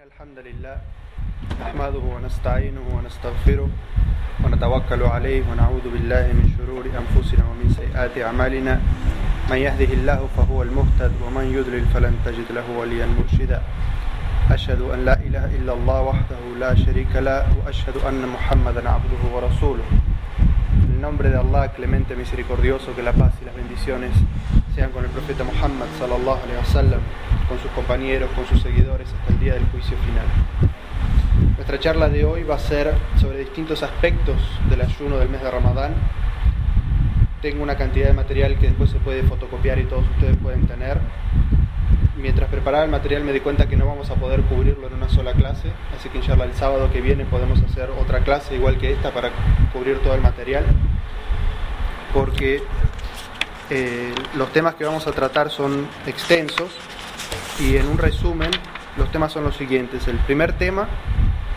إن الحمد لله نحمده ونستعينه ونستغفره ونتوكل عليه ونعوذ بالله من شرور أنفسنا ومن سيئات أعمالنا. من يهده الله فهو المهتد ومن يضلل فلن تجد له وليا مرشدا. أشهد أن لا إله إلا الله وحده لا شريك له وأشهد أن محمدا عبده ورسوله. En nombre de Allah, clemente, misericordioso, que la paz y las bendiciones sean con el profeta Muhammad sallallahu alaihi wasallam, con sus compañeros, con sus seguidores hasta el día del juicio final. Nuestra charla de hoy va a ser sobre distintos aspectos del ayuno del mes de Ramadán. Tengo una cantidad de material que después se puede fotocopiar y todos ustedes pueden tener. Mientras preparaba el material me di cuenta que no vamos a poder cubrirlo en una sola clase, así que inshallah el sábado que viene podemos hacer otra clase igual que esta para cubrir todo el material, porque eh, los temas que vamos a tratar son extensos y en un resumen los temas son los siguientes. El primer tema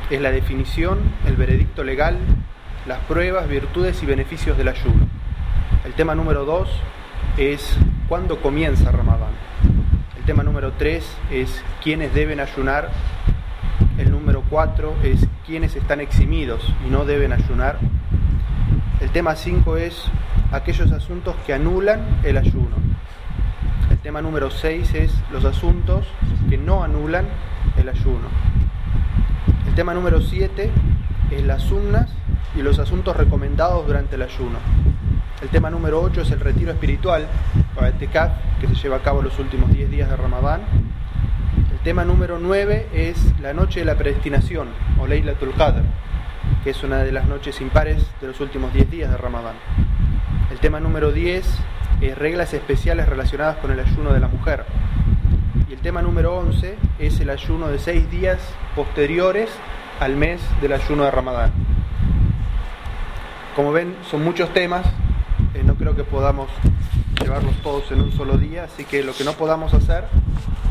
es la definición, el veredicto legal, las pruebas, virtudes y beneficios del ayuno. El tema número dos es cuándo comienza Ramadán. El tema número 3 es quiénes deben ayunar. El número 4 es quiénes están eximidos y no deben ayunar. El tema 5 es aquellos asuntos que anulan el ayuno. El tema número 6 es los asuntos que no anulan el ayuno. El tema número 7 es las sunnas y los asuntos recomendados durante el ayuno. El tema número 8 es el retiro espiritual, para el Tekaf, que se lleva a cabo los últimos 10 días de Ramadán. El tema número 9 es la noche de la predestinación, o Laylatul Qadr, que es una de las noches impares de los últimos 10 días de Ramadán. Tema número 10 es reglas especiales relacionadas con el ayuno de la mujer. Y el tema número 11 es el ayuno de 6 días posteriores al mes del ayuno de Ramadán. Como ven, son muchos temas, eh, no creo que podamos llevarlos todos en un solo día, así que lo que no podamos hacer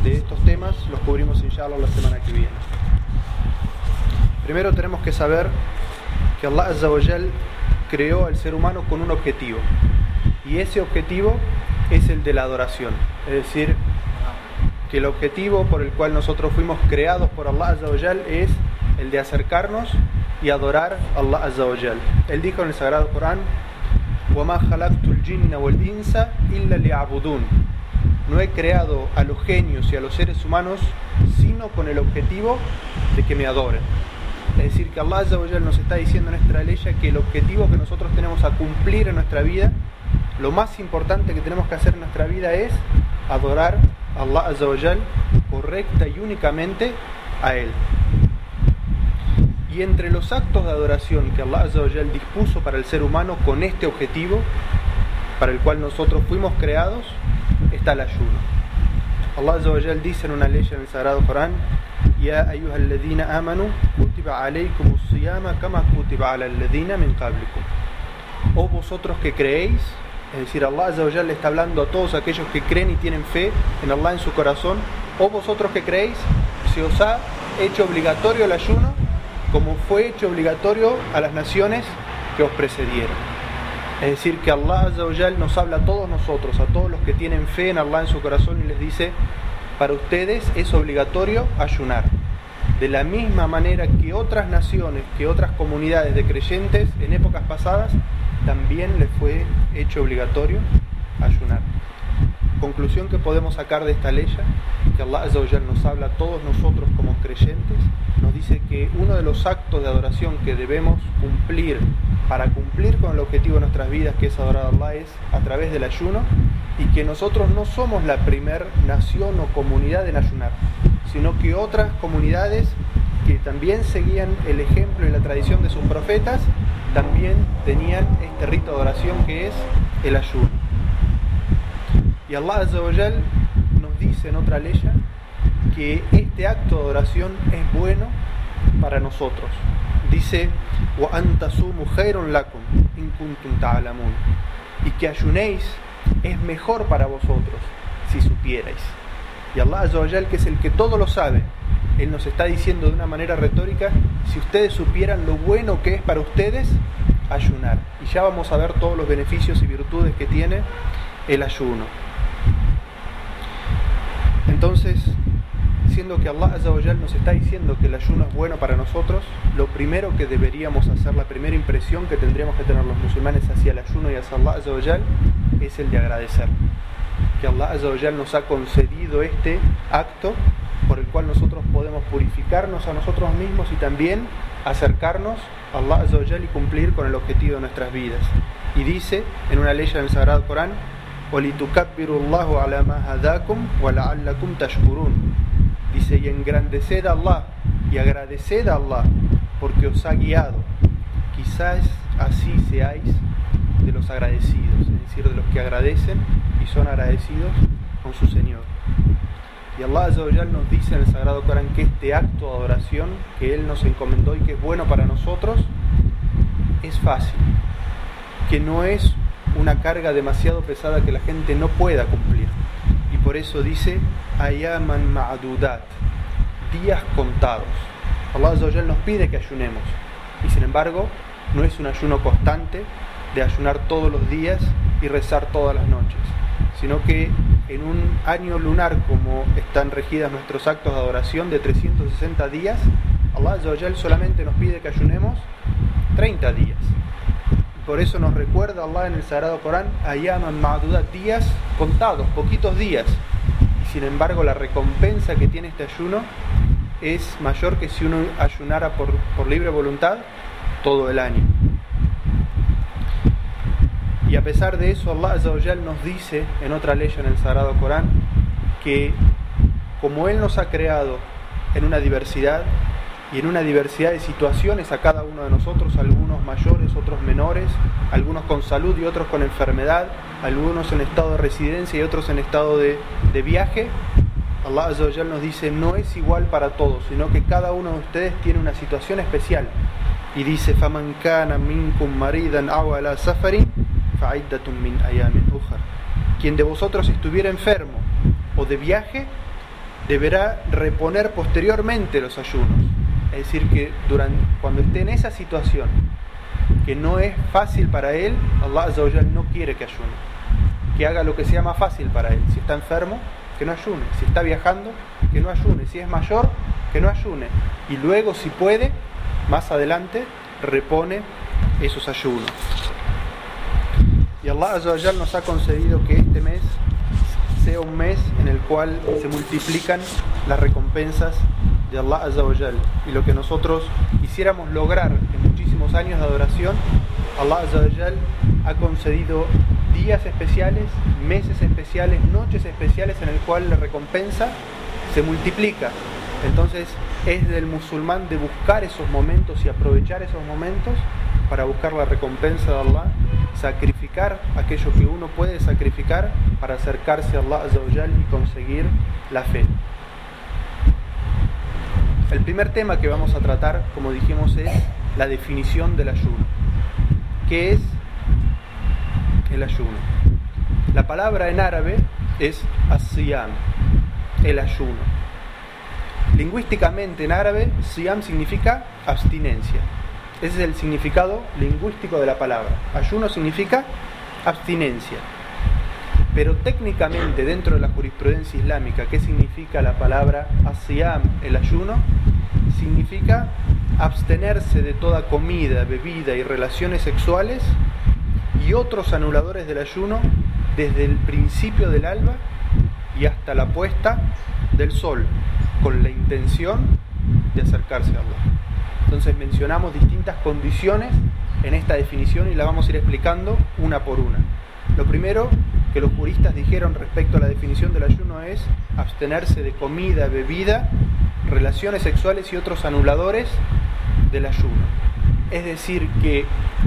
de estos temas los cubrimos inshallah la semana que viene. Primero tenemos que saber que Allah Azza wa creó al ser humano con un objetivo y ese objetivo es el de la adoración, es decir, que el objetivo por el cual nosotros fuimos creados por Allah Azza wa Jal es el de acercarnos y adorar a Allah Azza wa Jal. Él dijo en el Sagrado Corán no he creado a los genios y a los seres humanos sino con el objetivo de que me adoren. Es decir, que Allah nos está diciendo en nuestra ley que el objetivo que nosotros tenemos a cumplir en nuestra vida, lo más importante que tenemos que hacer en nuestra vida es adorar a Allah correcta y únicamente a Él. Y entre los actos de adoración que Allah dispuso para el ser humano con este objetivo, para el cual nosotros fuimos creados, está el ayuno. Allah dice en una ley en el Sagrado Corán, Ya ayyuhalladhina amanu, kutiba alaykum siyama kama kutiba ala alladhina min qablikum. O vosotros que creéis, es decir, Allah le está hablando a todos aquellos que creen y tienen fe en Allah en su corazón, o vosotros que creéis, se os ha hecho obligatorio el ayuno como fue hecho obligatorio a las naciones que os precedieron. Es decir, que Allah nos habla a todos nosotros, a todos los que tienen fe en Allah en su corazón y les dice, para ustedes es obligatorio ayunar. De la misma manera que otras naciones, que otras comunidades de creyentes en épocas pasadas, también les fue hecho obligatorio ayunar. Conclusión que podemos sacar de esta ley, que Allah nos habla a todos nosotros como creyentes, nos dice que uno de los actos de adoración que debemos cumplir para cumplir con el objetivo de nuestras vidas, que es adorar a Allah, es a través del ayuno, y que nosotros no somos la primer nación o comunidad en ayunar, sino que otras comunidades que también seguían el ejemplo y la tradición de sus profetas, también tenían este rito de adoración que es el ayuno. Y Allah nos dice en otra ley que este acto de adoración es bueno para nosotros. Dice, y que ayunéis es mejor para vosotros si supierais. Y Allah que es el que todo lo sabe, Él nos está diciendo de una manera retórica, si ustedes supieran lo bueno que es para ustedes, ayunar. Y ya vamos a ver todos los beneficios y virtudes que tiene el ayuno. Entonces, siendo que Allah Azza nos está diciendo que el ayuno es bueno para nosotros, lo primero que deberíamos hacer, la primera impresión que tendríamos que tener los musulmanes hacia el ayuno y hacia Allah Azza es el de agradecer. Que Allah Azza nos ha concedido este acto por el cual nosotros podemos purificarnos a nosotros mismos y también acercarnos a Allah Azza y cumplir con el objetivo de nuestras vidas. Y dice en una ley en el Sagrado Corán, Dice, y engrandeced a Allah y agradeced a Allah porque os ha guiado. Quizás así seáis de los agradecidos, es decir, de los que agradecen y son agradecidos con su Señor. Y Allah nos dice en el Sagrado Corán que este acto de adoración que Él nos encomendó y que es bueno para nosotros es fácil, que no es una carga demasiado pesada que la gente no pueda cumplir. Y por eso dice ayaman ma'dudat, días contados. Allah nos pide que ayunemos. Y sin embargo, no es un ayuno constante de ayunar todos los días y rezar todas las noches, sino que en un año lunar como están regidas nuestros actos de adoración de 360 días, Allah solamente nos pide que ayunemos 30 días. Por eso nos recuerda Allah en el Sagrado Corán, Ayaman Ma'dudat, días contados, poquitos días. Y sin embargo la recompensa que tiene este ayuno es mayor que si uno ayunara por, por libre voluntad todo el año. Y a pesar de eso, Allah nos dice en otra ley en el Sagrado Corán que como Él nos ha creado en una diversidad, y en una diversidad de situaciones a cada uno de nosotros, algunos mayores, otros menores, algunos con salud y otros con enfermedad, algunos en estado de residencia y otros en estado de, viaje. Allah nos dice, no es igual para todos, sino que cada uno de ustedes tiene una situación especial. Y dice, Quien de vosotros estuviera enfermo o de viaje, deberá reponer posteriormente los ayunos. Es decir, que durante, cuando esté en esa situación que no es fácil para él, Allah no quiere que ayune. Que haga lo que sea más fácil para él. Si está enfermo, que no ayune. Si está viajando, que no ayune. Si es mayor, que no ayune. Y luego, si puede, más adelante, repone esos ayunos. Y Allah nos ha concedido que este mes sea un mes en el cual se multiplican las recompensas de Allah Azawajal. Y lo que nosotros quisiéramos lograr en muchísimos años de adoración, Allah Azawajal ha concedido días especiales, meses especiales, noches especiales en el cual la recompensa se multiplica. Entonces es del musulmán de buscar esos momentos y aprovechar esos momentos para buscar la recompensa de Allah, sacrificar aquello que uno puede sacrificar para acercarse a Allah y conseguir la fe. El primer tema que vamos a tratar, como dijimos, es la definición del ayuno. ¿Qué es el ayuno? La palabra en árabe es asiyam, el ayuno. Lingüísticamente en árabe, siyam significa abstinencia. Ese es el significado lingüístico de la palabra. Ayuno significa abstinencia. Pero técnicamente dentro de la jurisprudencia islámica, ¿qué significa la palabra asiyam, el ayuno? Significa abstenerse de toda comida, bebida y relaciones sexuales y otros anuladores del ayuno desde el principio del alba y hasta la puesta del sol, con la intención de acercarse a Allah. Entonces mencionamos distintas condiciones en esta definición y la vamos a ir explicando una por una. Lo primero que los juristas dijeron respecto a la definición del ayuno es abstenerse de comida, bebida, relaciones sexuales y otros anuladores del ayuno. Es decir, que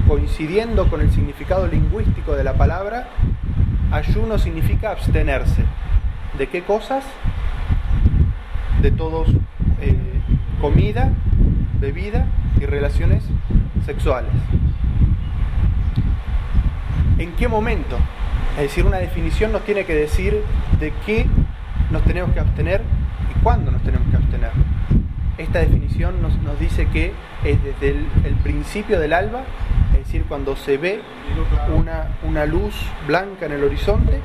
coincidiendo con el significado lingüístico de la palabra, ayuno significa abstenerse. ¿De qué cosas? De todos eh, comida, bebida y relaciones sexuales. ¿En qué momento? Es decir, una definición nos tiene que decir de qué nos tenemos que abstener y cuándo nos tenemos que abstener. Esta definición nos, dice que es desde el, principio del alba, es decir, cuando se ve una, una luz blanca en el horizonte,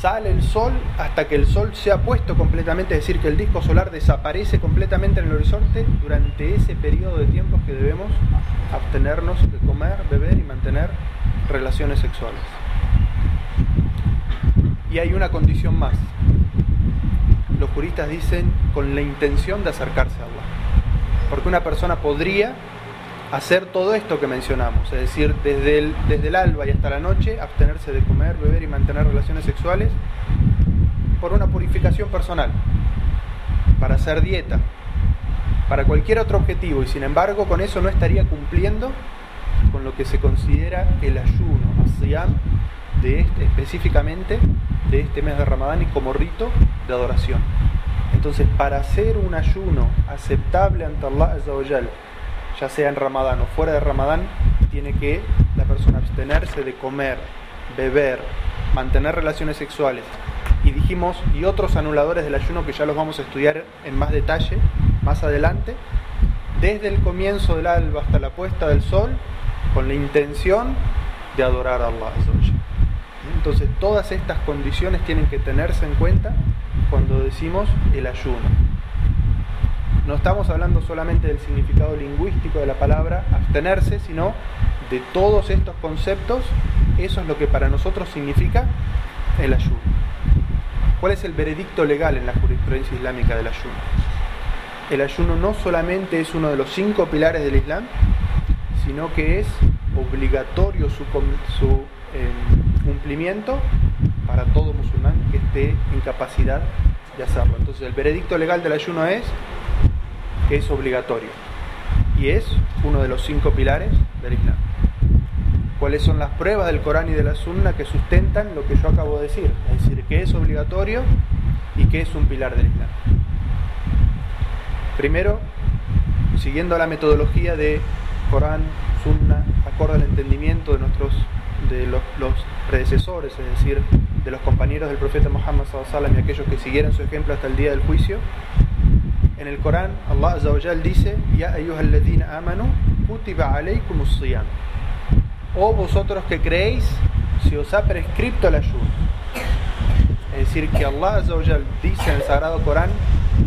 sale el sol hasta que el sol se ha puesto completamente, es decir, que el disco solar desaparece completamente en el horizonte durante ese periodo de tiempo que debemos abstenernos de comer, beber y mantener relaciones sexuales. Y hay una condición más. Los juristas dicen con la intención de acercarse a Allah. Porque una persona podría hacer todo esto que mencionamos, es decir, desde el, desde alba y hasta la noche, abstenerse de comer, beber y mantener relaciones sexuales por una purificación personal, para hacer dieta, para cualquier otro objetivo, y sin embargo con eso no estaría cumpliendo con lo que se considera el ayuno, asiyam, este, específicamente de este mes de Ramadán y como rito de adoración. Entonces, para hacer un ayuno aceptable ante Allah ya sea en Ramadán o fuera de Ramadán, tiene que la persona abstenerse de comer, beber, mantener relaciones sexuales. Y dijimos, y otros anuladores del ayuno que ya los vamos a estudiar en más detalle más adelante, desde el comienzo del alba hasta la puesta del sol, con la intención de adorar a Allah. Entonces todas estas condiciones tienen que tenerse en cuenta cuando decimos el ayuno no estamos hablando solamente del significado lingüístico de la palabra abstenerse, sino de todos estos conceptos. Eso es lo que para nosotros significa el ayuno. ¿Cuál es el veredicto legal en la jurisprudencia islámica del ayuno? El ayuno no solamente es uno de los cinco pilares del Islam, sino que es obligatorio su, eh, cumplimiento para todo musulmán que esté en capacidad de hacerlo. Entonces el veredicto legal del ayuno es que es obligatorio y es uno de los cinco pilares del Islam. ¿Cuáles son las pruebas del Corán y de la Sunna que sustentan lo que yo acabo de decir? Es decir, que es obligatorio y que es un pilar del Islam. Primero, siguiendo la metodología de Corán, Sunna, acorde al entendimiento de nuestros de los, predecesores, es decir, de los compañeros del profeta Muhammad y aquellos que siguieran su ejemplo hasta el día del juicio, en el Corán, Allah Azza dice: Ya amanu, kutiba alaykumus siyam. O vosotros que creéis, se os ha prescrito el ayuno. Es decir, que Allah Azza dice en el Sagrado Corán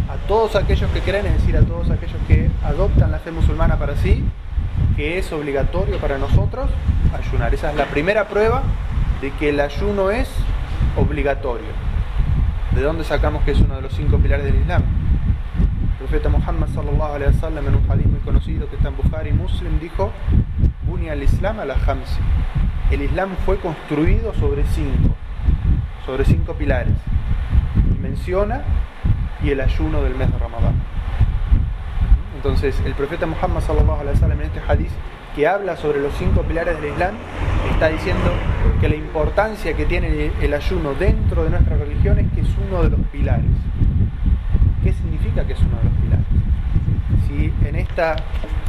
a todos aquellos que creen, es decir, a todos aquellos que adoptan la fe musulmana para sí, que es obligatorio para nosotros ayunar. Esa es la primera prueba de que el ayuno es obligatorio. ¿De dónde sacamos que es uno de los cinco pilares del Islam? profeta Muhammad sallallahu alaihi wasallam en un hadith muy conocido que está en Bukhari Muslim dijo Buni al Islam a la Hamsi. El Islam fue construido sobre cinco, sobre cinco pilares. Y menciona y el ayuno del mes de Ramadán. Entonces, el profeta Muhammad sallallahu alaihi wasallam en este hadith que habla sobre los cinco pilares del Islam está diciendo que la importancia que tiene el ayuno dentro de nuestra religión es que es uno de los pilares. ¿Qué significa que es uno de los pilares? Si en esta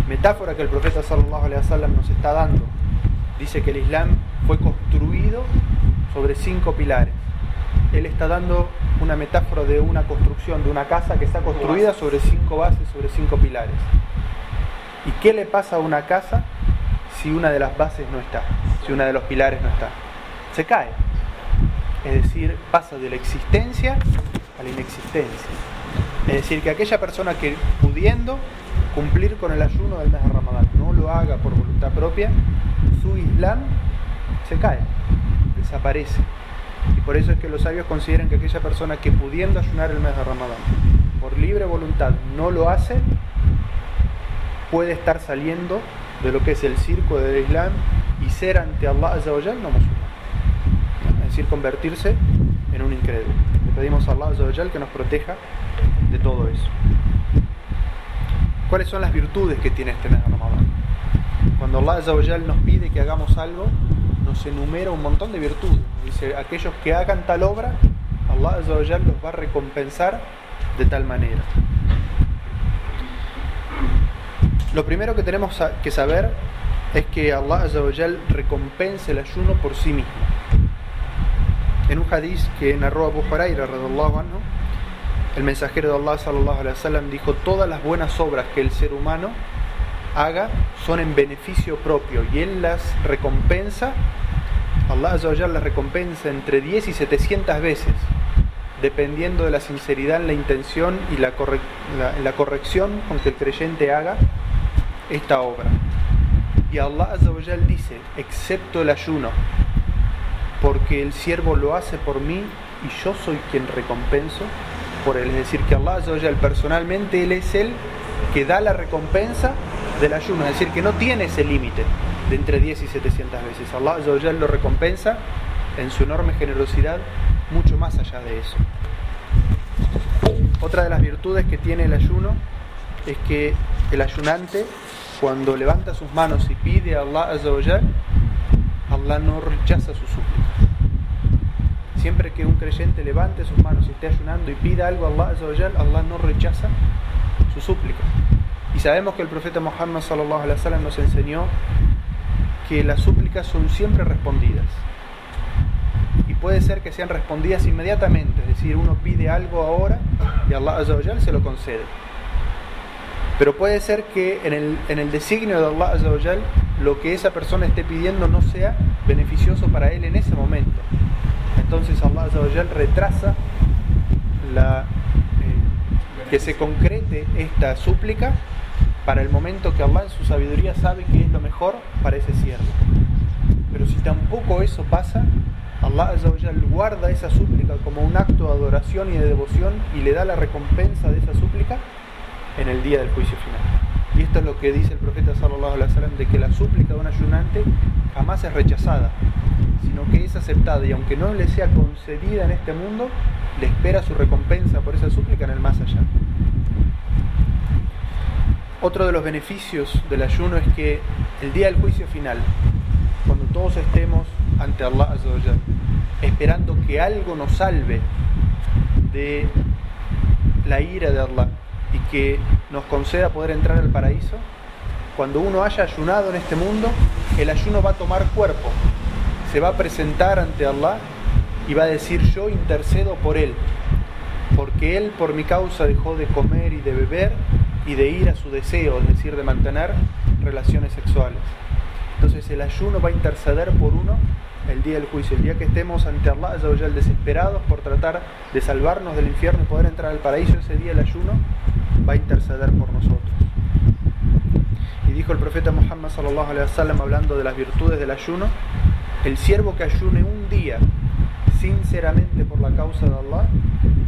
metáfora que el profeta sallallahu alaihi wasallam nos está dando, dice que el Islam fue construido sobre cinco pilares. Él está dando una metáfora de una construcción, de una casa que está construida sobre cinco bases, sobre cinco pilares. ¿Y qué le pasa a una casa si una de las bases no está, si una de los pilares no está? Se cae. Es decir, pasa de la existencia a la inexistencia. Es decir, que aquella persona que pudiendo cumplir con el ayuno del mes de Ramadán no lo haga por voluntad propia, su Islam se cae, desaparece. Y por eso es que los sabios consideran que aquella persona que pudiendo ayunar el mes de Ramadán por libre voluntad no lo hace, puede estar saliendo de lo que es el circo del Islam y ser ante Allah no musulmán. Es decir, convertirse en un incrédulo. Le pedimos a Allah que nos proteja de todo eso. ¿Cuáles son las virtudes que tiene este mes de Ramadán? Cuando Allah nos pide que hagamos algo, nos enumera un montón de virtudes. Dice, aquellos que hagan tal obra, Allah los va a recompensar de tal manera. Lo primero que tenemos que saber es que Allah recompensa el ayuno por sí mismo. En un hadith que narró Abu Huraira, anhu, el mensajero de Allah sallallahu wasallam dijo, todas las buenas obras que el ser humano son en beneficio propio y él las recompensa Allah Azawajal la recompensa entre 10 y 700 veces, dependiendo de la sinceridad la intención y la, la, corrección con que el creyente haga esta obra. Y Allah Azawajal dice, excepto el ayuno, porque el siervo lo hace por mí y yo soy quien recompenso por él. Es decir, que Allah Azawajal personalmente, Él es el que da la recompensa del ayuno, es decir, que no tiene ese límite de entre 10 y 700 veces. Allah lo recompensa en su enorme generosidad mucho más allá de eso. Otra de las virtudes que tiene el ayuno es que el ayunante cuando levanta sus manos y pide a Allah Allah no rechaza su súplica. Siempre que un creyente levante sus manos y esté ayunando y pida algo a Allah Allah no rechaza su súplica. Y sabemos que el profeta Muhammad sallallahu alaihi wasallam nos enseñó que las súplicas son siempre respondidas. Y puede ser que sean respondidas inmediatamente, es decir, uno pide algo ahora y Allah Azawajal se lo concede. Pero puede ser que en el, en el designio de Allah Azawajal lo que esa persona esté pidiendo no sea beneficioso para él en ese momento. Entonces Allah Azawajal retrasa la, que se concrete esta súplica para el momento que Allah en su sabiduría sabe que es lo mejor para ese siervo. Pero si tampoco eso pasa, Allah guarda esa súplica como un acto de adoración y de devoción y le da la recompensa de esa súplica en el día del juicio final. Y esto es lo que dice el profeta sallallahu alaihi wasallam de que la súplica de un ayunante jamás es rechazada, sino que es aceptada y aunque no le sea concedida en este mundo, le espera su recompensa por esa súplica en el más allá. Otro de los beneficios del ayuno es que el día del juicio final, cuando todos estemos ante Allah esperando que algo nos salve de la ira de Allah y que nos conceda poder entrar al paraíso, cuando uno haya ayunado en este mundo, el ayuno va a tomar cuerpo, se va a presentar ante Allah y va a decir yo intercedo por él, porque él por mi causa dejó de comer y de beber y de ir a su deseo, es decir, de mantener relaciones sexuales. Entonces el ayuno va a interceder por uno el día del juicio, el día que estemos ante Allah desesperados por tratar de salvarnos del infierno y poder entrar al paraíso, ese día el ayuno va a interceder por nosotros. Y dijo el profeta Muhammad sallallahu alaihi wasallam hablando de las virtudes del ayuno, el siervo que ayune un día sinceramente por la causa de Allah,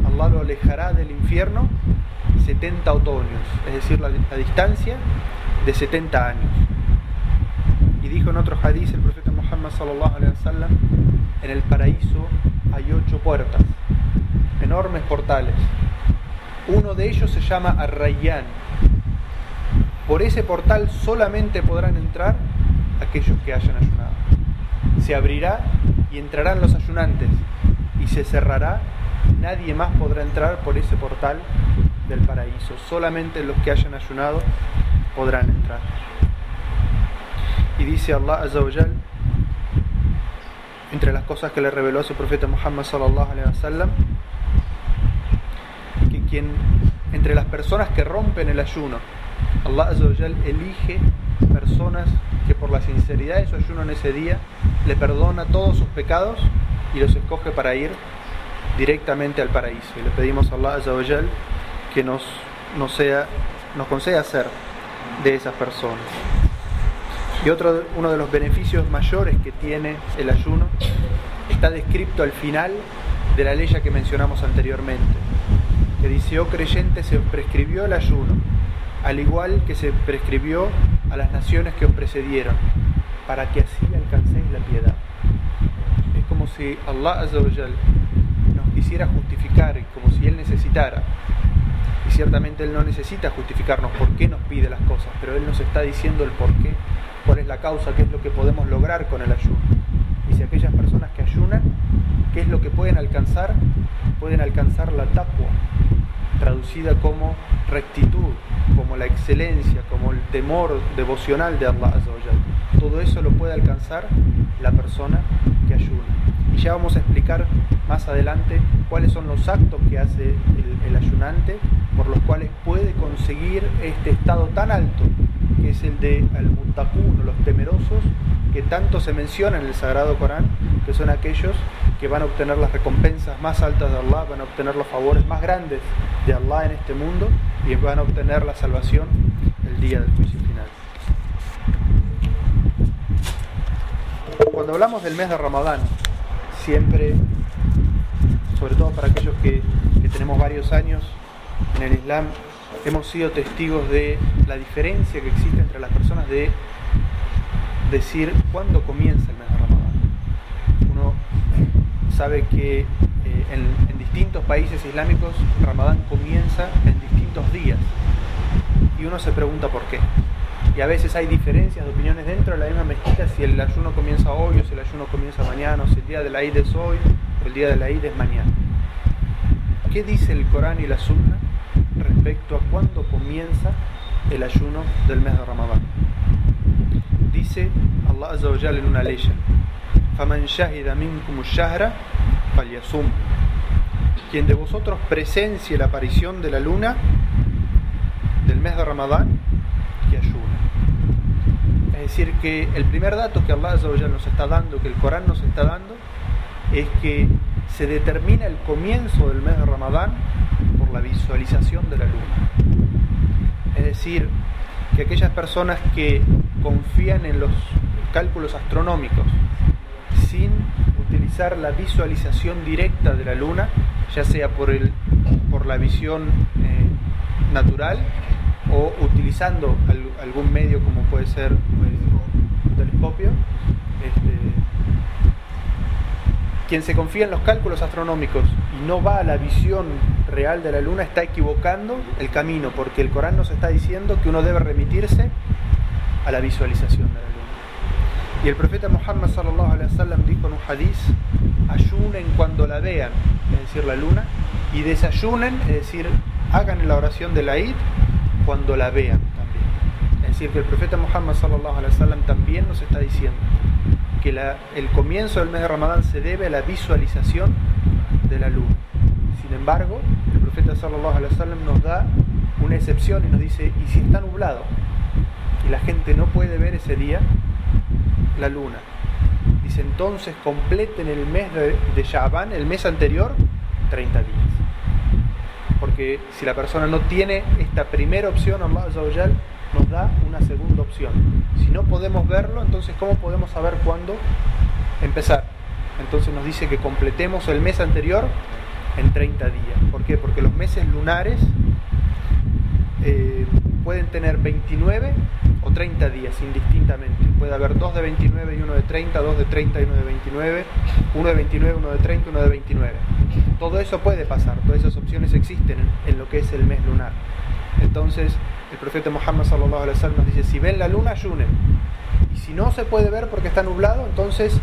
Allah lo alejará del infierno 70 otoños, es decir, la, distancia de 70 años. Y dijo en otro hadith el profeta Muhammad sallallahu alaihi wasallam, en el paraíso hay ocho puertas, enormes portales. Uno de ellos se llama Arrayán. Por ese portal solamente podrán entrar aquellos que hayan ayunado. Se abrirá y entrarán los ayunantes y se cerrará. Nadie más podrá entrar por ese portal del paraíso. Solamente los que hayan ayunado podrán entrar. Y dice Allah Azawajal, entre las cosas que le reveló a su profeta Muhammad sallallahu alaihi wasallam, quien entre las personas que rompen el ayuno, Allah Azawajal elige personas que por la sinceridad de su ayuno en ese día le perdona todos sus pecados y los escoge para ir directamente al paraíso. Y le pedimos a Allah Azawajal que nos, nos, sea, nos conceda ser de esas personas. Y otro, uno de los beneficios mayores que tiene el ayuno está descrito al final de la ley que mencionamos anteriormente, que dice, oh creyente, se prescribió el ayuno, al igual que se prescribió a las naciones que os precedieron, para que así alcancéis la piedad. Es como si Allah nos quisiera justificar, como si Él necesitara y ciertamente Él no necesita justificarnos por qué nos pide las cosas, pero Él nos está diciendo el por qué, cuál es la causa, qué es lo que podemos lograr con el ayuno. Y si aquellas personas que ayunan, ¿qué es lo que pueden alcanzar? Pueden alcanzar la tapua, traducida como rectitud, como la excelencia, como el temor devocional de Allah. Todo eso lo puede alcanzar la persona que ayuna. Y ya vamos a explicar más adelante cuáles son los actos que hace el, ayunante por los cuales puede conseguir este estado tan alto que es el de al los temerosos que tanto se menciona en el Sagrado Corán, que son aquellos que van a obtener las recompensas más altas de Allah, van a obtener los favores más grandes de Allah en este mundo y van a obtener la salvación el día del juicio final. Cuando hablamos del mes de Ramadán, siempre, sobre todo para aquellos que, que tenemos varios años en el Islam, hemos sido testigos de la diferencia que existe entre las personas de decir cuándo comienza el mes de Ramadán. Uno sabe que eh, en, distintos países islámicos Ramadán comienza en distintos días y uno se pregunta por qué. Y a veces hay diferencias de opiniones dentro de la misma mezquita si el ayuno comienza hoy o si el ayuno comienza mañana o si el día de la Eid es hoy o el día de la Eid es mañana. ¿Qué dice el Corán y la Sunna respecto a cuándo comienza el ayuno del mes de Ramadán? Dice Allah Azza en una ley: فَمَنْ شَهِدَ مِنْكُمُ الشَّهْرَ فَلْيَصُمْ Quien de vosotros presencie la aparición de la luna del mes de Ramadán, que ayuna. Es decir, que el primer dato que Allah Azza wa nos está dando, que el Corán nos está dando, es que se determina el comienzo del mes de Ramadán por la visualización de la luna. Es decir, que aquellas personas que confían en los cálculos astronómicos sin utilizar la visualización directa de la luna, ya sea por, el, por la visión eh, natural o utilizando algún medio como puede ser pues, un telescopio, este, quien se confía en los cálculos astronómicos y no va a la visión real de la luna está equivocando el camino, porque el Corán nos está diciendo que uno debe remitirse a la visualización de la luna. Y el profeta Muhammad sallallahu alaihi wasallam dijo en un hadiz, ayunen cuando la vean, es decir, la luna, y desayunen, es decir, hagan la oración de la Eid cuando la vean también. Es decir, que el profeta Muhammad sallallahu alaihi wasallam también nos está diciendo que el comienzo del mes de Ramadán se debe a la visualización de la luna. Sin embargo, el profeta sallallahu alaihi wasallam nos da una excepción y nos dice, ¿y si está nublado? Y la gente no puede ver ese día la luna. Dice, entonces completen el mes de, de el mes anterior, 30 días. Porque si la persona no tiene esta primera opción, nos da una segunda opción. Si no podemos verlo, entonces ¿cómo podemos saber cuándo empezar? Entonces nos dice que completemos el mes anterior en 30 días. ¿Por qué? Porque los meses lunares eh, pueden tener 29 o 30 días indistintamente. Puede haber dos de 29 y uno de 30, dos de 30 y uno de 29, uno de 29, uno de 30, uno de 29. Todo eso puede pasar, todas esas opciones existen en lo que es el mes lunar. Entonces, el profeta Muhammad sallallahu alaihi wasallam nos dice, si ven la luna, ayunen. Y si no se puede ver porque está nublado, entonces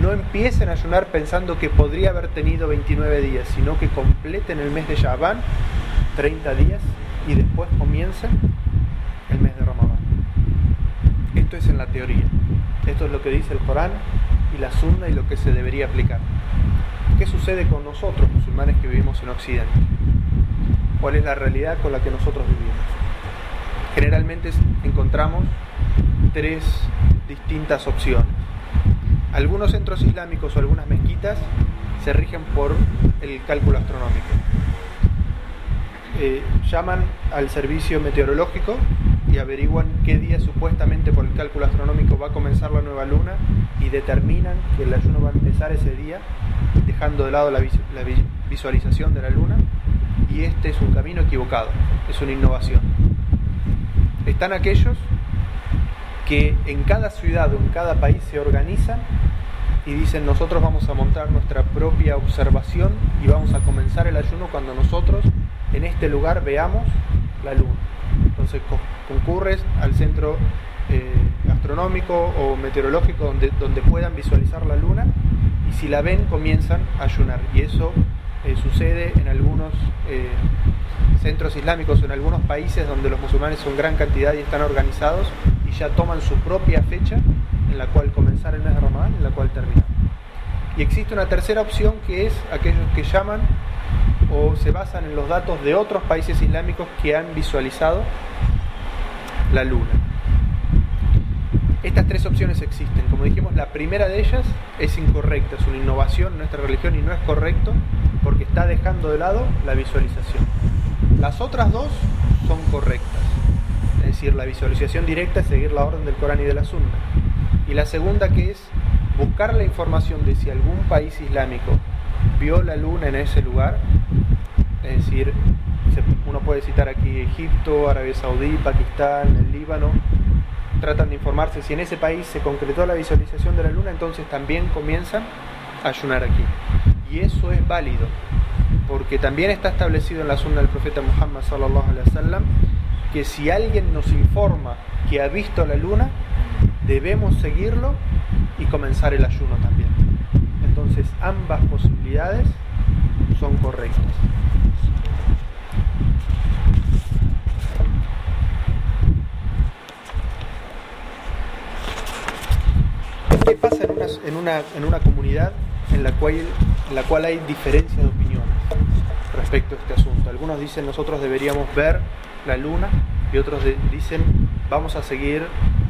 no empiecen a ayunar pensando que podría haber tenido 29 días, sino que completen el mes de Shaban, 30 días, y después comiencen el mes de Ramadán. Esto es en la teoría. Esto es lo que dice el Corán y la Sunna y lo que se debería aplicar. ¿Qué sucede con nosotros, musulmanes que vivimos en Occidente? ¿Cuál es la realidad con la que nosotros vivimos? generalmente encontramos tres distintas opciones. Algunos centros islámicos o algunas mezquitas se rigen por el cálculo astronómico. Eh, llaman al servicio meteorológico y averiguan qué día supuestamente por el cálculo astronómico va a comenzar la nueva luna y determinan que el ayuno va a empezar ese día, dejando de lado la visualización de la luna. Y este es un camino equivocado, es una innovación están aquellos que en cada ciudad o en cada país se organizan y dicen nosotros vamos a montar nuestra propia observación y vamos a comenzar el ayuno cuando nosotros en este lugar veamos la luna. Entonces concurres al centro eh, astronómico o meteorológico donde, donde puedan visualizar la luna y si la ven comienzan a ayunar. Y eso eh, sucede en algunos eh, centros islámicos en algunos países donde los musulmanes son gran cantidad y están organizados y ya toman su propia fecha en la cual comenzar el mes de Ramadán y en la cual terminar. Y existe una tercera opción que es aquellos que llaman o se basan en los datos de otros países islámicos que han visualizado la luna. Estas tres opciones existen. Como dijimos, la primera de ellas es incorrecta, es una innovación en nuestra religión y no es correcto porque está dejando de lado la visualización. Las otras dos son correctas. Es decir, la visualización directa es seguir la orden del Corán y de la Sunna. Y la segunda que es buscar la información de si algún país islámico vio la luna en ese lugar. Es decir, uno puede citar aquí Egipto, Arabia Saudí, Pakistán, el Líbano, tratan de informarse si en ese país se concretó la visualización de la luna, entonces también comienzan a ayunar aquí. Y eso es válido, porque también está establecido en la sunna del profeta Muhammad sallallahu alaihi wasallam que si alguien nos informa que ha visto la luna, debemos seguirlo y comenzar el ayuno también. Entonces ambas posibilidades son correctas. ¿Qué pasa en una, en una, comunidad en la, cual, en la cual hay diferencia de opiniones respecto a este asunto? Algunos dicen nosotros deberíamos ver la luna y otros dicen vamos a seguir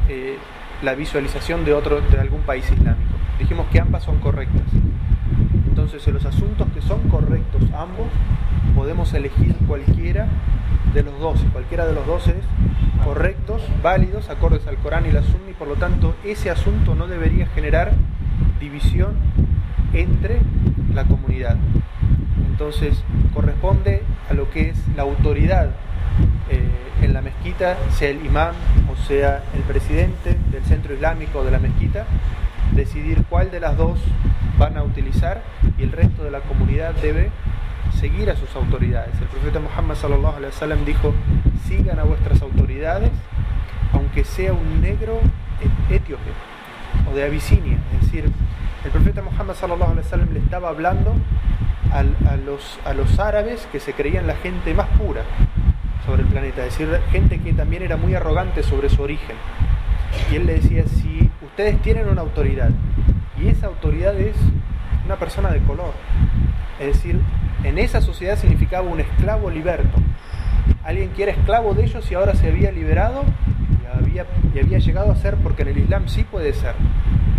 eh, la visualización de, otro, de algún país islámico. Dijimos que ambas son correctas. Entonces en los asuntos que son correctos ambos, podemos elegir cualquiera de los dos. Cualquiera de los dos es correctos, válidos, acordes al Corán y la Sunna, y por lo tanto ese asunto no debería generar división entre la comunidad. Entonces corresponde a lo que es la autoridad eh, en la mezquita, sea el imán sea el presidente del centro islámico de la mezquita, decidir cuál de las dos van a utilizar y el resto de la comunidad debe seguir a sus autoridades. El profeta Muhammad dijo: "Sigan a vuestras autoridades, aunque sea un negro etíope o de Abisinia." Es decir, el profeta Muhammad sallallahu alaihi le estaba hablando a, los, a los árabes que se creían la gente más pura sobre el planeta, es decir, gente que también era muy arrogante sobre su origen. Y él le decía, si ustedes tienen una autoridad y esa autoridad es una persona de color, es decir, en esa sociedad significaba un esclavo liberto. Alguien que era esclavo de ellos y ahora se había liberado y había, y había llegado a ser, porque en el Islam sí puede ser.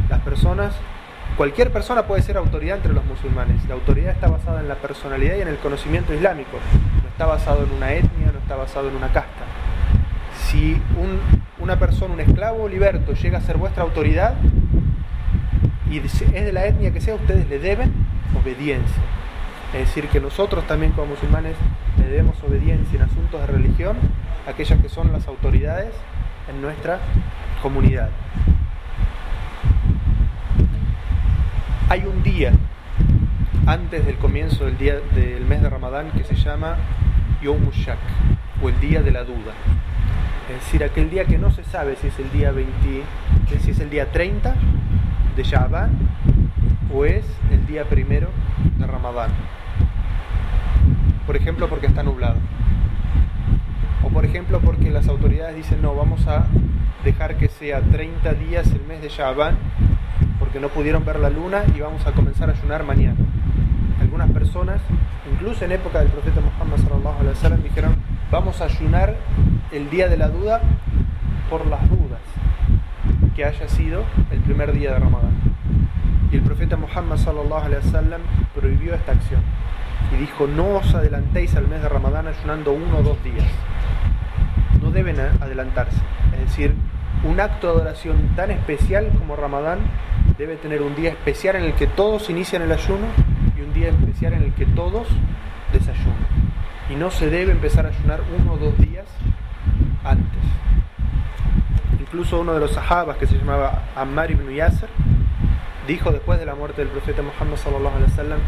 Las personas, cualquier persona puede ser autoridad entre los musulmanes. La autoridad está basada en la personalidad y en el conocimiento islámico. No está basado en una etnia, está basado en una casta. Si un, una persona, un esclavo liberto, llega a ser vuestra autoridad y es de la etnia que sea, ustedes le deben obediencia. Es decir, que nosotros también como musulmanes le debemos obediencia en asuntos de religión a aquellas que son las autoridades en nuestra comunidad. Hay un día antes del comienzo del, día, del mes de Ramadán que se llama Yom Shak o el día de la duda. Es decir, aquel día que no se sabe si es el día 20, si es el día 30 de Shaban o es el día primero de Ramadán por ejemplo porque está nublado. O por ejemplo porque las autoridades dicen no, vamos a dejar que sea 30 días el mes de Shaban porque no pudieron ver la luna y vamos a comenzar a ayunar mañana. Algunas personas, incluso en época del profeta Muhammad sallallahu alaihi wasallam, dijeron vamos a ayunar el día de la duda por las dudas que haya sido el primer día de Ramadán. Y el profeta Muhammad sallallahu alaihi wasallam prohibió esta acción y dijo, no os adelantéis al mes de Ramadán ayunando uno o dos días. No deben adelantarse. Es decir, un acto de adoración tan especial como Ramadán debe tener un día especial en el que todos inician el ayuno día especial en el que todos desayunan. Y no se debe empezar a ayunar uno o dos días antes. Incluso uno de los sahabas que se llamaba Ammar ibn Yasser dijo después de la muerte del profeta Muhammad sallallahu alaihi wasallam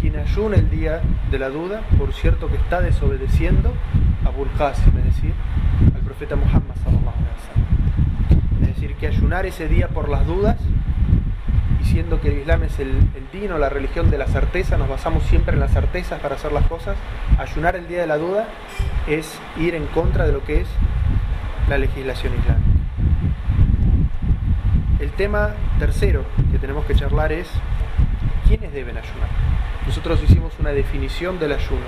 quien ayuna el día de la duda, por cierto que está desobedeciendo a Abul Qasim, es decir, al profeta Muhammad Es decir, que ayunar ese día por las dudas, diciendo que el Islam es el, el dino, la religión de la certeza, nos basamos siempre en las certezas para hacer las cosas, ayunar el día de la duda es ir en contra de lo que es la legislación islámica. El tema tercero que tenemos que charlar es quiénes deben ayunar. Nosotros hicimos una definición del ayuno.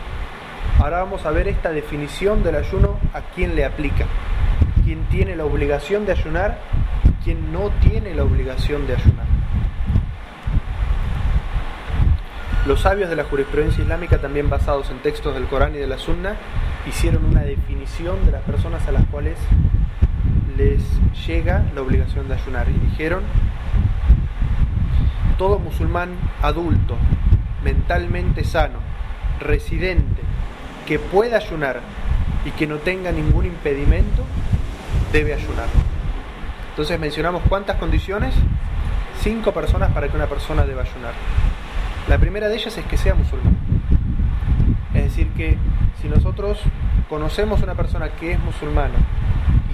Ahora vamos a ver esta definición del ayuno a quién le aplica. Quién tiene la obligación de ayunar, quien no tiene la obligación de ayunar. Los sabios de la jurisprudencia islámica, también basados en textos del Corán y de la Sunna, hicieron una definición de las personas a las cuales les llega la obligación de ayunar y dijeron, todo musulmán adulto, mentalmente sano, residente, que pueda ayunar y que no tenga ningún impedimento, debe ayunar. Entonces mencionamos cuántas condiciones, cinco personas para que una persona deba ayunar. La primera de ellas es que sea musulmán. Es decir, que si nosotros conocemos a una persona que es musulmana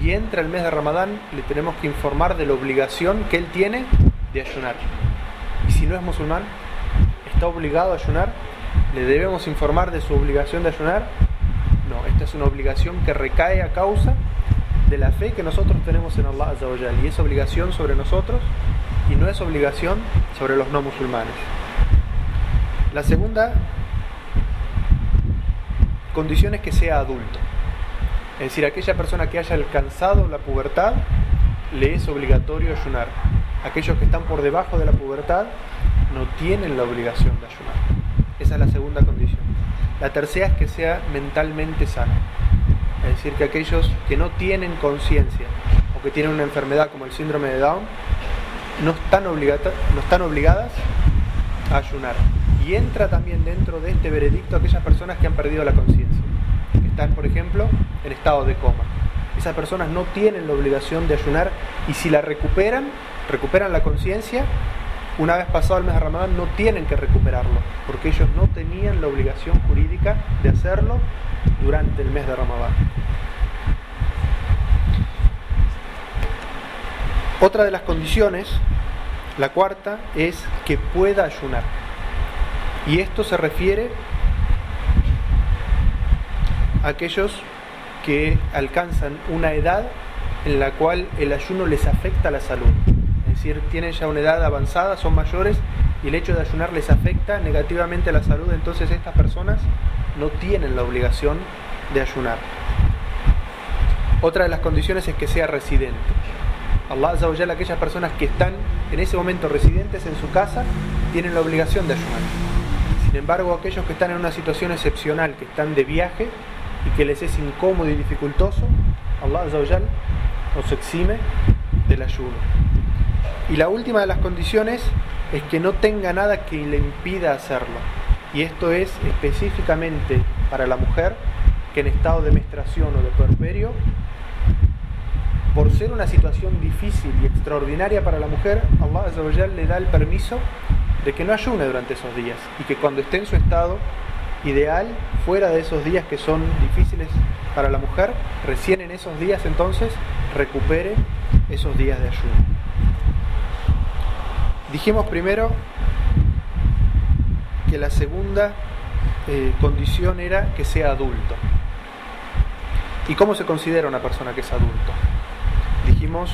y entra el mes de Ramadán, le tenemos que informar de la obligación que él tiene de ayunar. Y si no es musulmán, está obligado a ayunar, le debemos informar de su obligación de ayunar. No, esta es una obligación que recae a causa de la fe que nosotros tenemos en Allah y es obligación sobre nosotros y no es obligación sobre los no musulmanes. La segunda condición es que sea adulto. Es decir, aquella persona que haya alcanzado la pubertad, le es obligatorio ayunar. Aquellos que están por debajo de la pubertad no tienen la obligación de ayunar. Esa es la segunda condición. La tercera es que sea mentalmente sano. Es decir, que aquellos que no tienen conciencia o que tienen una enfermedad como el síndrome de Down no están, no obligadas a ayunar. Y entra también dentro de este veredicto aquellas personas que han perdido la conciencia están, por ejemplo, en estado de coma. Esas personas no tienen la obligación de ayunar y si la recuperan, recuperan la conciencia, una vez pasado el mes de Ramadán no tienen que recuperarlo, porque ellos no tenían la obligación jurídica de hacerlo durante el mes de Ramadán. Otra de las condiciones, la cuarta, es que pueda ayunar. Y esto se refiere aquellos que alcanzan una edad en la cual el ayuno les afecta a la salud. Es decir, tienen ya una edad avanzada, son mayores y el hecho de ayunar les afecta negativamente a la salud, entonces estas personas no tienen la obligación de ayunar. Otra de las condiciones es que sea residente. Allah Azza aquellas personas que están en ese momento residentes en su casa, tienen la obligación de ayunar. Sin embargo, aquellos que están en una situación excepcional, que están de viaje, y que les es incómodo y dificultoso, Allah nos exime del ayuno. Y la última de las condiciones es que no tenga nada que le impida hacerlo. Y esto es específicamente para la mujer que en estado de menstruación o de puerperio, por ser una situación difícil y extraordinaria para la mujer, Allah le da el permiso de que no ayune durante esos días y que cuando esté en su estado ideal fuera de esos días que son difíciles para la mujer, recién en esos días entonces recupere esos días de ayuno. Dijimos primero que la segunda eh, condición era que sea adulto. ¿Y cómo se considera una persona que es adulto? Dijimos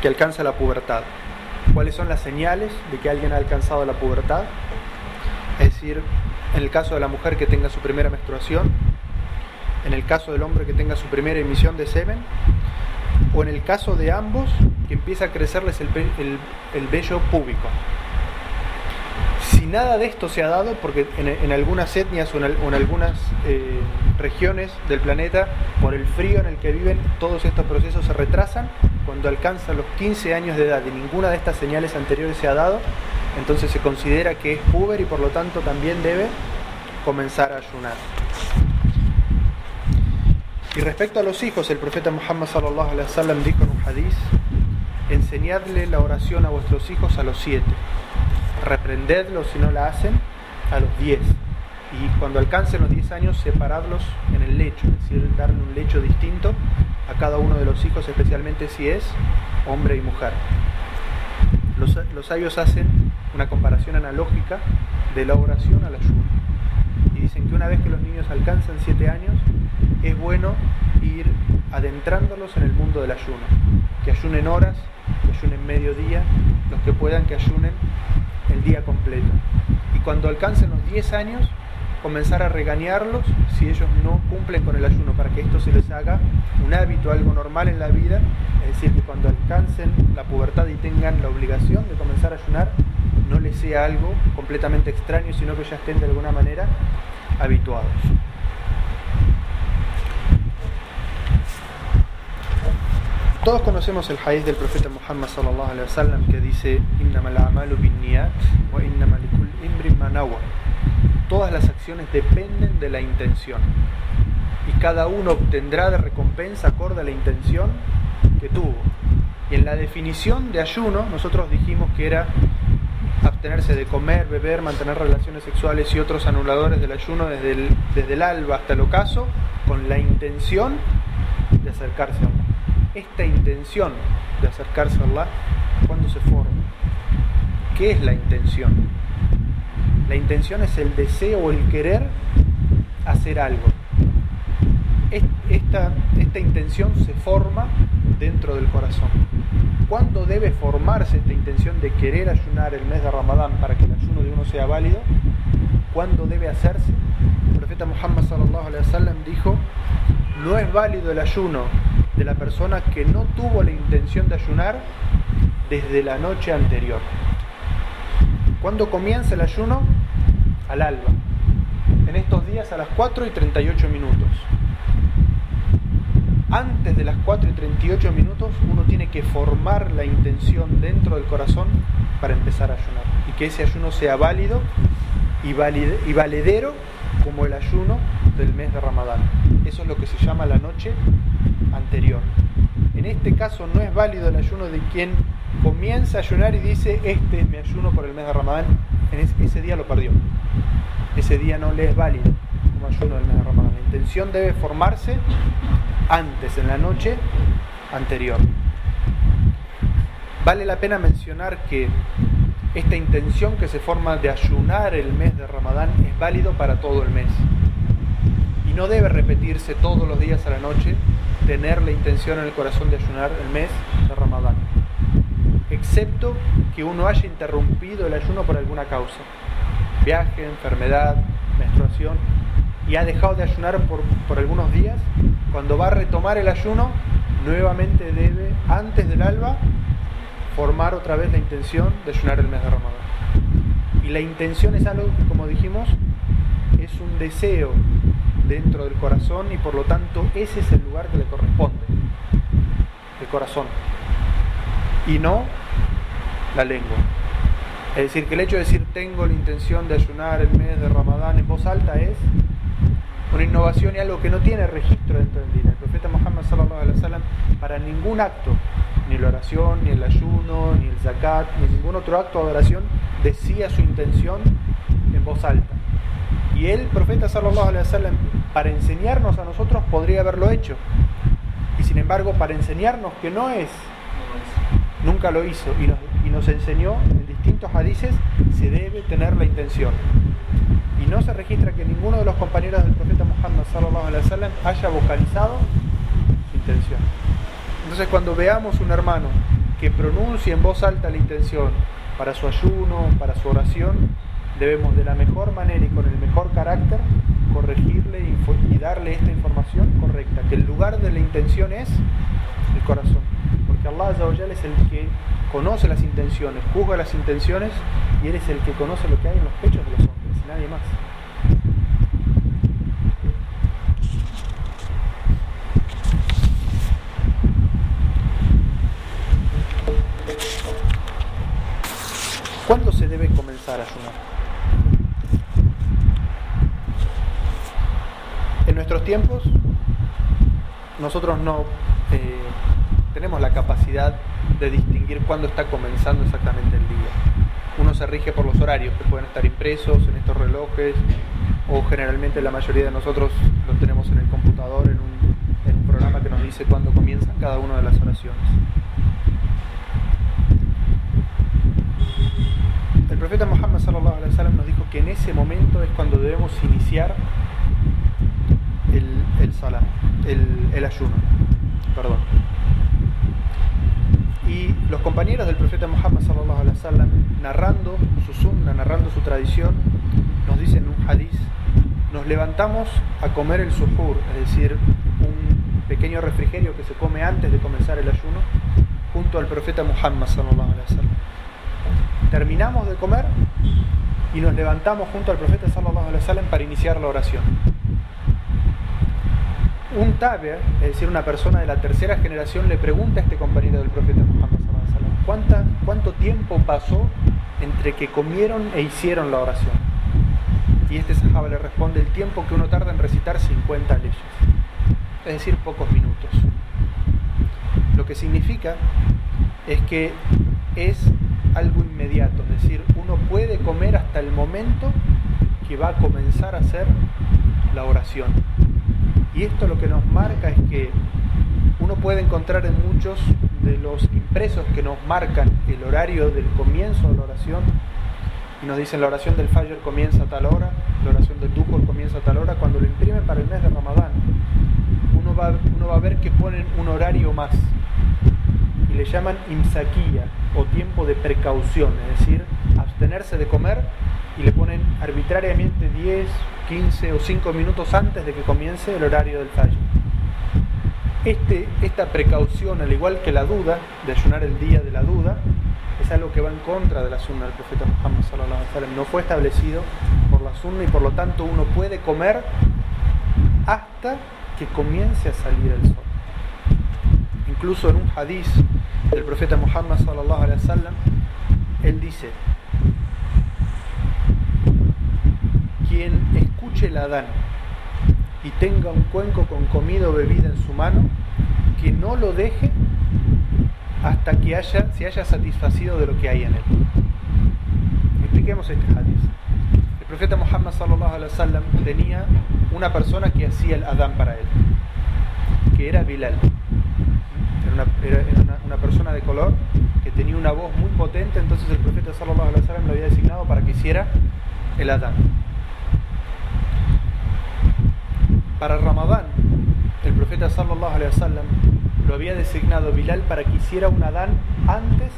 que alcanza la pubertad. ¿Cuáles son las señales de que alguien ha alcanzado la pubertad? Es decir, en el caso de la mujer que tenga su primera menstruación, en el caso del hombre que tenga su primera emisión de semen, o en el caso de ambos que empieza a crecerles el, el, vello púbico. Si nada de esto se ha dado, porque en, algunas etnias o en, algunas eh, regiones del planeta, por el frío en el que viven, todos estos procesos se retrasan, cuando alcanzan los 15 años de edad y ninguna de estas señales anteriores se ha dado, entonces se considera que es puber y por lo tanto también debe comenzar a ayunar. Y respecto a los hijos, el profeta Muhammad sallallahu alaihi wasallam dijo en un hadiz: enseñadle la oración a vuestros hijos a los siete, reprendedlos si no la hacen a los diez, y cuando alcancen los diez años, separadlos en el lecho, es decir, darle un lecho distinto a cada uno de los hijos, especialmente si es hombre y mujer. Los, los sabios hacen una comparación analógica de la oración al ayuno. Y dicen que una vez que los niños alcanzan siete años, es bueno ir adentrándolos en el mundo del ayuno. Que ayunen horas, que ayunen mediodía, los que puedan que ayunen el día completo. Y cuando alcancen los 10 años, comenzar a regañarlos si ellos no cumplen con el ayuno, para que esto se les haga un hábito, algo normal en la vida, es decir, que cuando alcancen la pubertad y tengan la obligación de comenzar a ayunar, no les sea algo completamente extraño, sino que ya estén de alguna manera habituados. Todos conocemos el hadith del profeta Muhammad sallallahu alaihi wasallam que dice innamal a'malu binniyat wa innamal imrin Todas las acciones dependen de la intención y cada uno obtendrá de recompensa acorde a la intención que tuvo. Y en la definición de ayuno nosotros dijimos que era abstenerse de comer, beber, mantener relaciones sexuales y otros anuladores del ayuno desde el, desde el alba hasta el ocaso con la intención de acercarse a Allah esta intención de acercarse a Allah, ¿cuándo se forma? ¿Qué es la intención? La intención es el deseo o el querer hacer algo. Esta, esta intención se forma dentro del corazón. ¿Cuándo debe formarse esta intención de querer ayunar el mes de Ramadán para que el ayuno de uno sea válido? ¿Cuándo debe hacerse? El profeta Muhammad dijo: "No es válido el ayuno de la persona que no tuvo la intención de ayunar desde la noche anterior. ¿Cuándo comienza el ayuno? Al alba. En estos días a las 4 y 38 minutos. Antes de las 4 y 38 minutos uno tiene que formar la intención dentro del corazón para empezar a ayunar. Y que ese ayuno sea válido y, y valedero como el ayuno del mes de Ramadán. Eso es lo que se llama la noche anterior. En este caso no es válido el ayuno de quien comienza a ayunar y dice, este es mi ayuno por el mes de Ramadán, en ese, día lo perdió. Ese día no le es válido como ayuno del mes de Ramadán. La intención debe formarse antes, en la noche anterior. Vale la pena mencionar que esta intención que se forma de ayunar el mes de Ramadán es válido para todo el mes. Y no debe repetirse todos los días a la noche tener la intención en el corazón de ayunar el mes de Ramadán. Excepto que uno haya interrumpido el ayuno por alguna causa. Viaje, enfermedad, menstruación. Y ha dejado de ayunar por, por algunos días. Cuando va a retomar el ayuno, nuevamente debe, antes del alba, formar otra vez la intención de ayunar el mes de Ramadán. Y la intención es algo como dijimos, es un deseo dentro del corazón y por lo tanto ese es el lugar que le corresponde, el corazón, y no la lengua. Es decir, que el hecho de decir tengo la intención de ayunar el mes de Ramadán en voz alta es una innovación y algo que no tiene registro dentro del día. El profeta Muhammad sallallahu alaihi wasallam para ningún acto, ni la oración, ni el ayuno, ni el zakat, ni ningún otro acto de oración decía su intención en voz alta. Y el profeta sallallahu alaihi wasallam para enseñarnos a nosotros podría haberlo hecho. Y sin embargo, para enseñarnos que no es, nunca lo hizo y nos, enseñó en distintos hadices se debe tener la intención y no se registra que ninguno de los compañeros del profeta Muhammad sallallahu haya vocalizado su intención. Entonces cuando veamos un hermano que pronuncie en voz alta la intención para su ayuno, para su oración, debemos de la mejor manera y con el mejor carácter corregirle y darle esta información correcta, que el lugar de la intención es el corazón, porque Allah es el que conoce las intenciones, juzga las intenciones y Él es el que conoce lo que hay en los pechos de los hombres nadie más. ¿Cuándo se debe comenzar a ayunar? En nuestros tiempos, nosotros no eh, tenemos la capacidad de distinguir cuándo está comenzando exactamente el día uno se rige por los horarios que pueden estar impresos en estos relojes o generalmente la mayoría de nosotros los tenemos en el computador en un, programa que nos dice cuándo comienzan cada una de las oraciones. El profeta Muhammad sallallahu alaihi wasallam nos dijo que en ese momento es cuando debemos iniciar el, el, el ayuno. Perdón. Y los compañeros del profeta Muhammad sallallahu alaihi wasallam narrando su sunna, narrando su tradición, nos dicen un hadith nos levantamos a comer el suhur, es decir, un pequeño refrigerio que se come antes de comenzar el ayuno, junto al profeta Muhammad sallallahu alaihi wasallam. Terminamos de comer y nos levantamos junto al profeta sallallahu alaihi wasallam para iniciar la oración. Un taber, es decir, una persona de la tercera generación, le pregunta a este compañero del profeta Muhammad ¿cuánta, ¿cuánto tiempo pasó entre que comieron e hicieron la oración? Y este sahaba le responde el tiempo que uno tarda en recitar 50 leyes, es decir, pocos minutos. Lo que significa es que es algo inmediato, es decir, uno puede comer hasta el momento que va a comenzar a hacer la oración. Y esto lo que nos marca es que uno puede encontrar en muchos de los impresos que nos marcan el horario del comienzo de la oración. Y nos dicen la oración del Fajr comienza a tal hora, la oración del Duhur comienza a tal hora, cuando lo imprimen para el mes de Ramadán, uno va, uno va a ver que ponen un horario más. Y le llaman imsaquía o tiempo de precaución, es decir, abstenerse de comer y le ponen arbitrariamente 10, 15 o 5 minutos antes de que comience el horario del Fajr. Este, esta precaución, al igual que la duda, de ayunar el día de la duda, es algo que va en contra de la sunna del profeta Muhammad. No fue establecido por la sunna y por lo tanto uno puede comer hasta que comience a salir el sol. Incluso en un hadiz del profeta Muhammad él dice: Quien escuche el Adán y tenga un cuenco con comida o bebida en su mano, que no lo deje hasta que haya, se haya satisfacido de lo que hay en él. Expliquemos este hadith. El profeta Muhammad sallallahu alaihi wasallam tenía una persona que hacía el Adán para él, que era Bilal. Era, una, era una, una, persona de color que tenía una voz muy potente, entonces el profeta sallallahu alaihi wasallam lo había designado para que hiciera el Adán. Para Ramadán, el profeta sallallahu alaihi wasallam lo había designado Bilal para que hiciera un Adán antes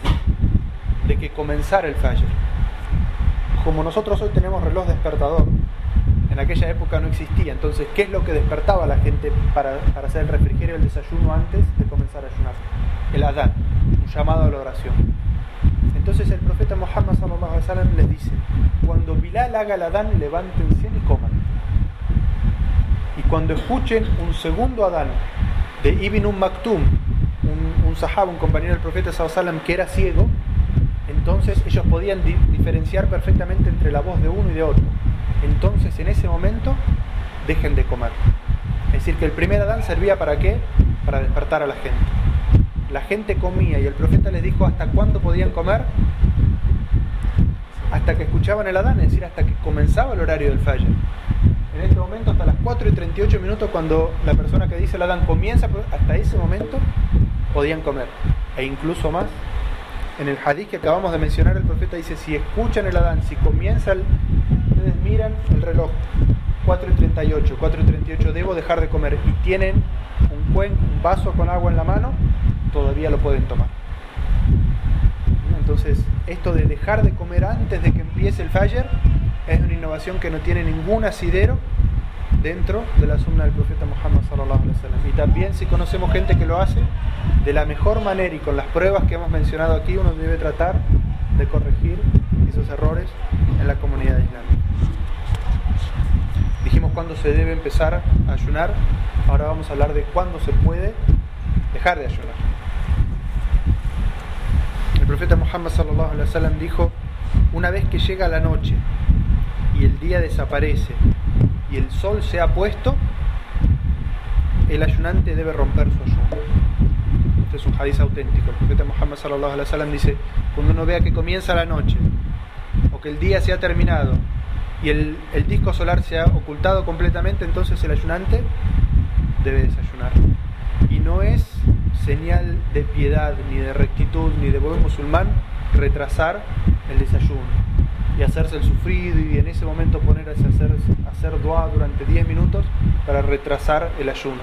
de que comenzara el Fajr. Como nosotros hoy tenemos reloj despertador, en aquella época no existía. Entonces, ¿qué es lo que despertaba a la gente para, para hacer el refrigerio, el desayuno antes de comenzar a ayunar? El Adán, un llamado a la oración. Entonces el profeta Muhammad sallallahu alaihi wasallam les dice, cuando Bilal haga el Adán, levántense y coman. Cuando escuchen un segundo Adán de Ibn Um Maktum, un, un sahaba, un compañero del profeta sallam que era ciego, entonces ellos podían di diferenciar perfectamente entre la voz de uno y de otro. Entonces en ese momento dejen de comer. Es decir, que el primer Adán servía para qué? Para despertar a la gente. La gente comía y el profeta les dijo hasta cuándo podían comer. Hasta que escuchaban el Adán, es decir, hasta que comenzaba el horario del Fajr en este momento hasta las 4 y 38 minutos cuando la persona que dice el Adán comienza, hasta ese momento podían comer. E incluso más, en el hadith que acabamos de mencionar, el profeta dice, si escuchan el Adán, si comienza el... Ustedes miran el reloj, 4 y 38, 4 y 38, debo dejar de comer. Y tienen un, cuen, un vaso con agua en la mano, todavía lo pueden tomar. Entonces, esto de dejar de comer antes de que empiece el Fajr es una innovación que no tiene ningún asidero dentro de la sunna del profeta Muhammad. Y también si conocemos gente que lo hace de la mejor manera y con las pruebas que hemos mencionado aquí, uno debe tratar de corregir esos errores en la comunidad islámica. Dijimos cuándo se debe empezar a ayunar, ahora vamos a hablar de cuándo se puede dejar de ayunar. El profeta Muhammad sallallahu alaihi wasallam dijo, una vez que llega la noche el día desaparece y el sol se ha puesto, el ayunante debe romper su ayuno. Este es un hadiz auténtico. El profeta Muhammad sallallahu alaihi wasallam dice, cuando uno vea que comienza la noche o que el día se ha terminado y el, el disco solar se ha ocultado completamente, entonces el ayunante debe desayunar. Y no es señal de piedad, ni de rectitud, ni de buen musulmán retrasar el desayuno y hacerse el sufrido y en ese momento ponerse a hacer, hacer dua durante 10 minutos para retrasar el ayuno.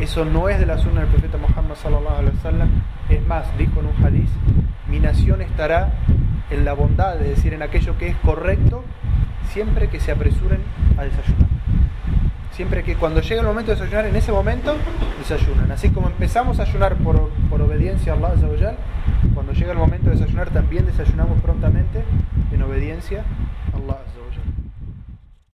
Eso no es de la sunna del profeta Muhammad sallallahu alaihi wasallam. Es más, dijo en un hadiz, mi nación estará en la bondad, es decir, en aquello que es correcto, siempre que se apresuren a desayunar. Siempre que cuando llega el momento de desayunar, en ese momento desayunan. Así como empezamos a ayunar por, por obediencia a Allah, cuando llega el momento de desayunar también desayunamos prontamente en obediencia. Allah